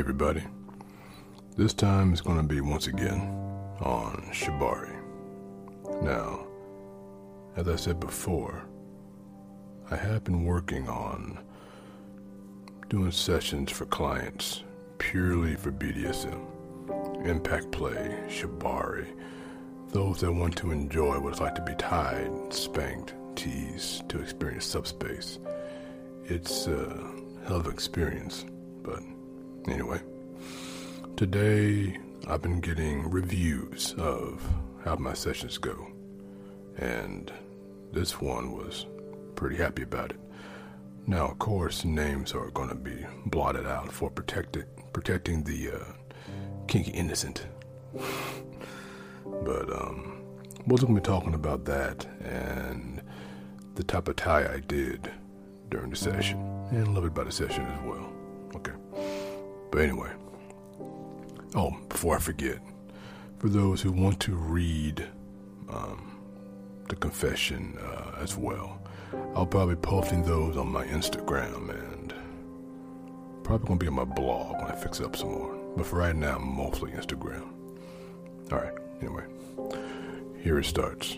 everybody. This time is going to be once again on Shibari. Now, as I said before, I have been working on doing sessions for clients purely for BDSM, impact play, Shibari, those that want to enjoy what it's like to be tied, spanked, teased, to experience subspace. It's a hell of an experience, but anyway. Today, I've been getting reviews of how my sessions go, and this one was pretty happy about it. Now, of course, names are going to be blotted out for protected, protecting the uh, kinky innocent. but um, we're going to be talking about that and the type of tie I did during the session, and a little bit about the session as well. Okay. But anyway, oh, before I forget, for those who want to read um, the confession uh, as well, I'll probably posting those on my Instagram and probably gonna be on my blog when I fix up some more. But for right now, mostly Instagram. All right. Anyway, here it starts.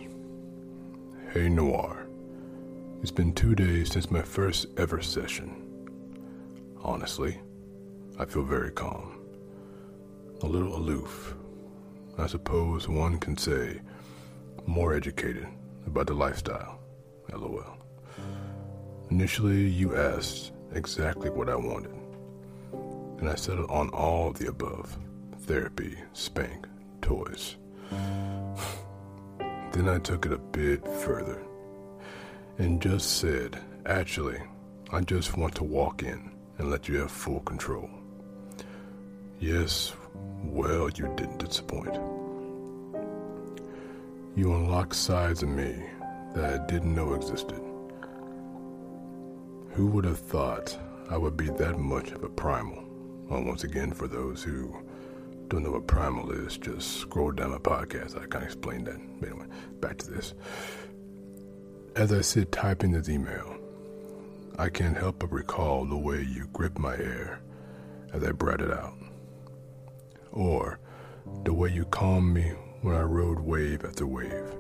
Hey Noir, it's been two days since my first ever session. Honestly, I feel very calm, a little aloof. I suppose one can say more educated about the lifestyle. LOL. Initially, you asked exactly what I wanted, and I settled on all of the above therapy, spank, toys. then I took it a bit further and just said, actually, I just want to walk in and let you have full control. Yes, well, you didn't disappoint. You unlocked sides of me that I didn't know existed. Who would have thought I would be that much of a primal? Well, once again, for those who don't know what primal is, just scroll down my podcast. I can explain that. Anyway, back to this. As I sit typing this email, I can't help but recall the way you gripped my hair as I brought it out or the way you calmed me when I rode wave after wave.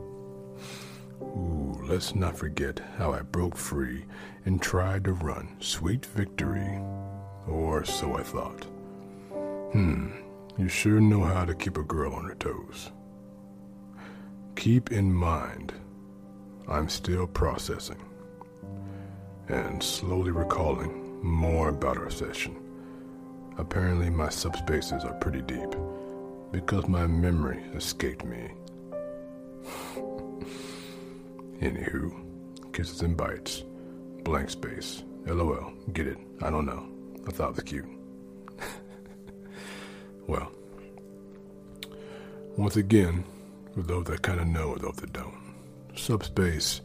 Ooh, let's not forget how I broke free and tried to run. Sweet victory. Or so I thought. Hmm, you sure know how to keep a girl on her toes. Keep in mind, I'm still processing and slowly recalling more about our session. Apparently, my subspaces are pretty deep because my memory escaped me. Anywho, kisses and bites, blank space, lol, get it, I don't know. I thought it was cute. well, once again, for those that kind of know or those that don't, subspace,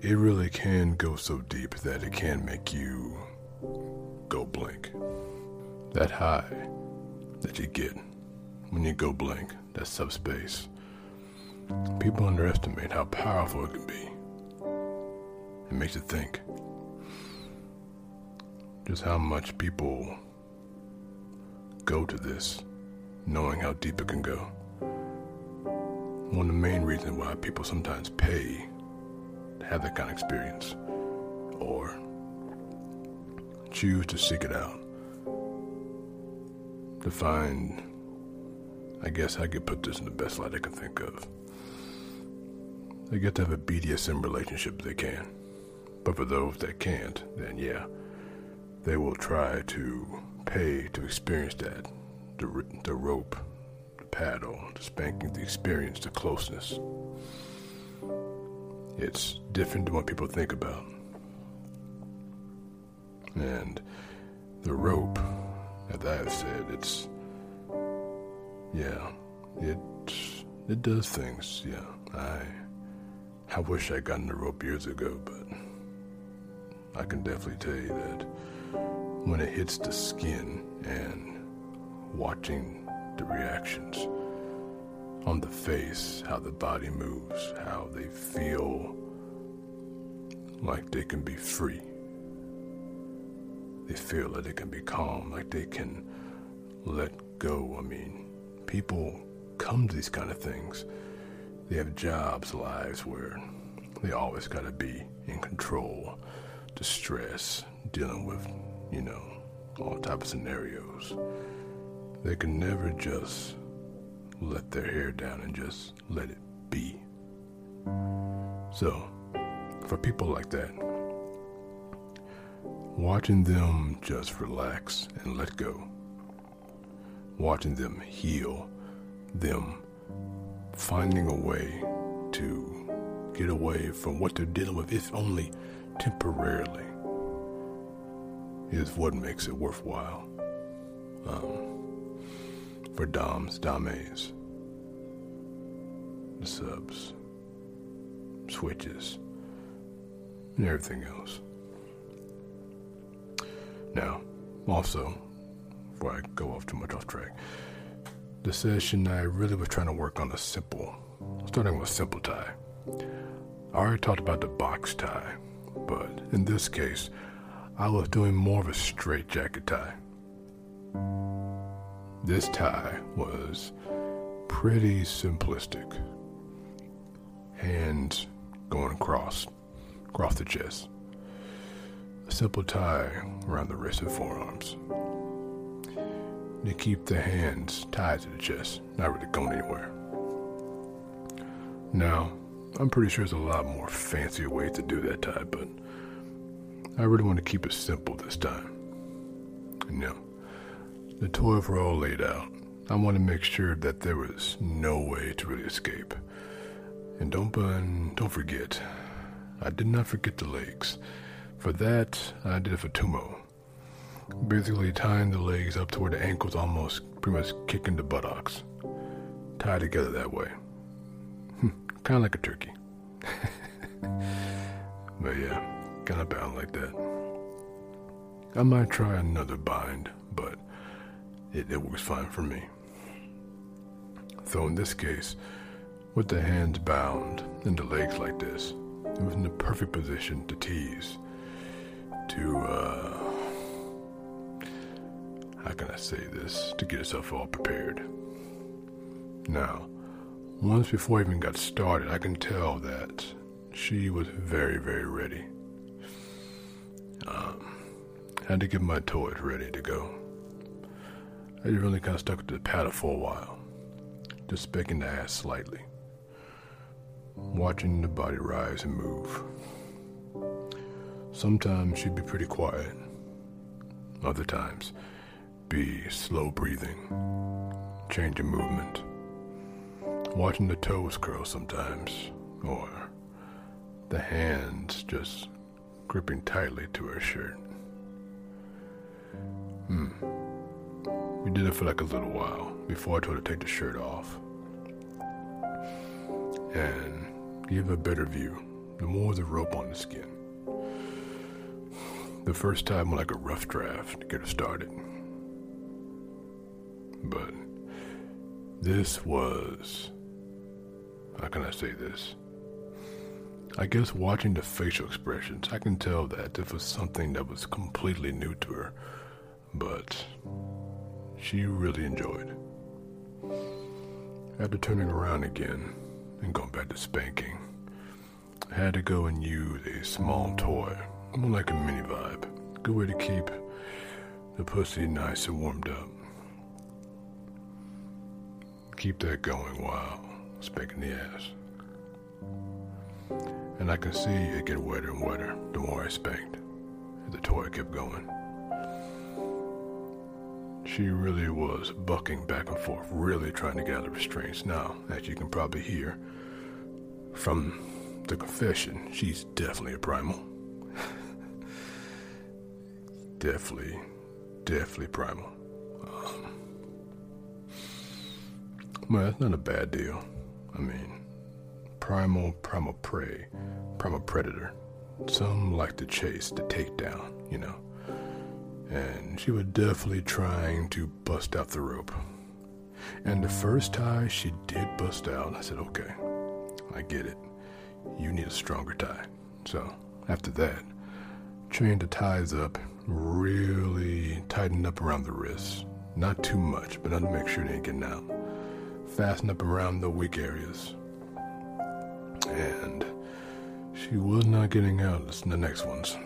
it really can go so deep that it can make you go blank that high that you get when you go blank, that subspace. People underestimate how powerful it can be. It makes you think. Just how much people go to this, knowing how deep it can go. One of the main reasons why people sometimes pay to have that kind of experience or choose to seek it out to find, I guess I could put this in the best light I can think of. They get to have a BDSM relationship if they can. But for those that can't, then yeah, they will try to pay to experience that. The, the rope, the paddle, the spanking, the experience, the closeness. It's different than what people think about. And the rope as I have said, it's yeah, it it does things. Yeah, I I wish I'd gotten the rope years ago, but I can definitely tell you that when it hits the skin and watching the reactions on the face, how the body moves, how they feel like they can be free they feel that they can be calm, like they can let go. I mean, people come to these kind of things. They have jobs, lives where they always got to be in control, distress, dealing with, you know, all type of scenarios. They can never just let their hair down and just let it be. So, for people like that, watching them just relax and let go, watching them heal, them finding a way to get away from what they're dealing with, if only temporarily, is what makes it worthwhile. Um, for Doms, Dames, the subs, switches, and everything else. Now, also, before I go off too much off track, the session I really was trying to work on a simple, starting with a simple tie. I already talked about the box tie, but in this case, I was doing more of a straight jacket tie. This tie was pretty simplistic. Hands going across, across the chest. A simple tie around the wrists and forearms. To keep the hands tied to the chest, not really going anywhere. Now, I'm pretty sure there's a lot more fancier ways to do that tie, but I really want to keep it simple this time. You know, the toys were all laid out. I want to make sure that there was no way to really escape. And don't burn, don't forget, I did not forget the legs. For that, I did it futomomo. Basically tying the legs up to where the ankles almost pretty much kicking the buttocks. Tied together that way. Hmm, kind of like a turkey. but yeah, kind of bound like that. I might try another bind, but it, it works fine for me. So in this case, with the hands bound and the legs like this, it was in the perfect position to tease, to, uh, how can I say this, to get herself all prepared. Now, once before I even got started, I can tell that she was very, very ready. Um, had to get my toys ready to go. I just really kind of stuck to the paddle for a while, just spanking the ass slightly, watching the body rise and move. Sometimes she'd be pretty quiet, other times, be slow breathing, changing movement, watching the toes curl sometimes, or the hands just gripping tightly to her shirt. Hmm. We did it for like a little while before I told her to take the shirt off. And give a better view, the more the rope on the skin. The first time like a rough draft to get her started. But this was. How can I say this? I guess watching the facial expressions, I can tell that this was something that was completely new to her, but she really enjoyed. After turning around again and going back to spanking, I had to go and use a small toy, more like a mini vibe. Good way to keep the pussy nice and warmed up. Keep that going while spanking the ass and I can see it get wetter and wetter the more I spanked. The toy kept going. She really was bucking back and forth, really trying to gather restraints. Now, as you can probably hear from the confession, she's definitely a primal. Definitely, definitely primal. Um, well, that's not a bad deal. I mean, primal, primal prey, primal predator. Some like to chase, to take down, you know. And she was definitely trying to bust out the rope. And the first tie she did bust out, I said, okay, I get it. You need a stronger tie. So after that, chained the ties up, really tightened up around the wrists, Not too much, but to make sure they ain't getting out. Fasten up around the weak areas. And she was not getting out in the next ones.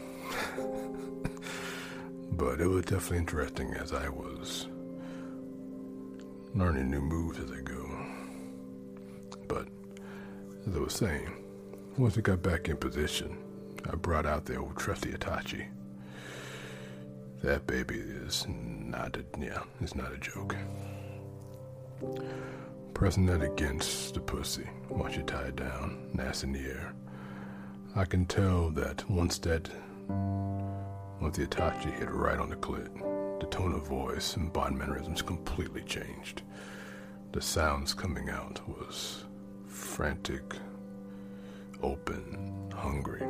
but it was definitely interesting as I was learning new moves as I go. But as I was saying, once we got back in position, I brought out the old trusty Hitachi. That baby is not a yeah, it's not a joke. Pressing that against the pussy once you tie it down, ass in the air. I can tell that once that once the Hitachi hit right on the clit, the tone of voice and body mannerisms completely changed. The sounds coming out was frantic, open, hungry,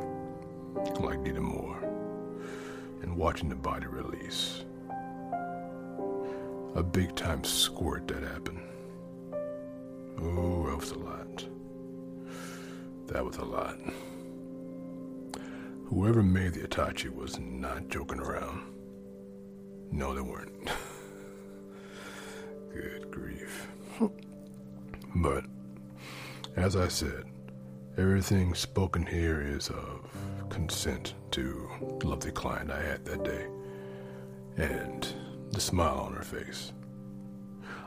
like needing more, and watching the body release. A big time squirt that happened. Oh, that was a lot. That was a lot. Whoever made the Hitachi was not joking around. No, they weren't. Good grief. but, as I said, everything spoken here is of consent to the lovely client I had that day, and the smile on her face.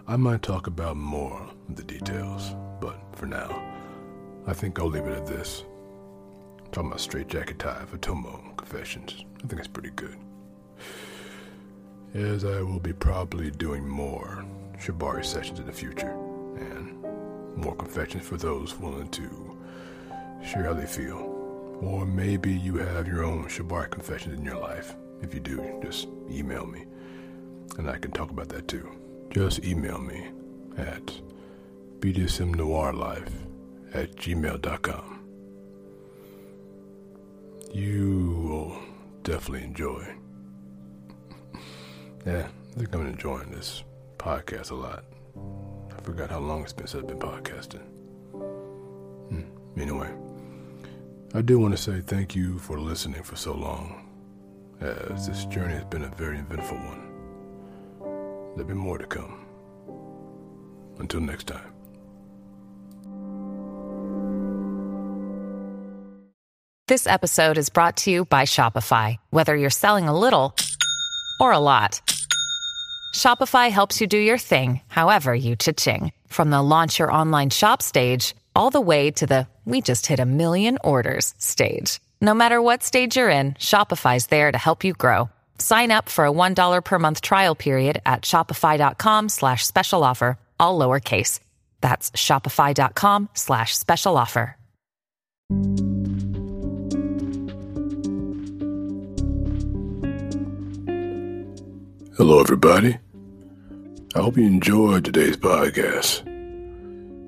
I might talk about more of the details, but for now, I think I'll leave it at this. Talking about Straight Jacket Tie Futomomo Confessions. I think it's pretty good. As I will be probably doing more Shibari sessions in the future, and more confessions for those willing to share how they feel. Or maybe you have your own Shibari confessions in your life. If you do, just email me, and I can talk about that too. Just email me at bdsmnoirlife at gmail.com you will definitely enjoy. yeah, I think I'm enjoying this podcast a lot. I forgot how long it's been since I've been podcasting. Hmm. Anyway, I do want to say thank you for listening for so long, as this journey has been a very eventful one. There'll be more to come. Until next time. This episode is brought to you by Shopify. Whether you're selling a little or a lot, Shopify helps you do your thing, however you cha-ching. From the launch your online shop stage, all the way to the we just hit a million orders stage. No matter what stage you're in, Shopify's there to help you grow. Sign up for a $1 per month trial period at shopify.com slash special offer, all lowercase. That's shopify.com slash special offer. Hello, everybody. I hope you enjoyed today's podcast.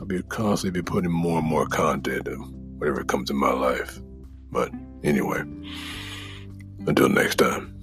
I'll be constantly be putting more and more content of whatever comes in my life. But anyway, until next time.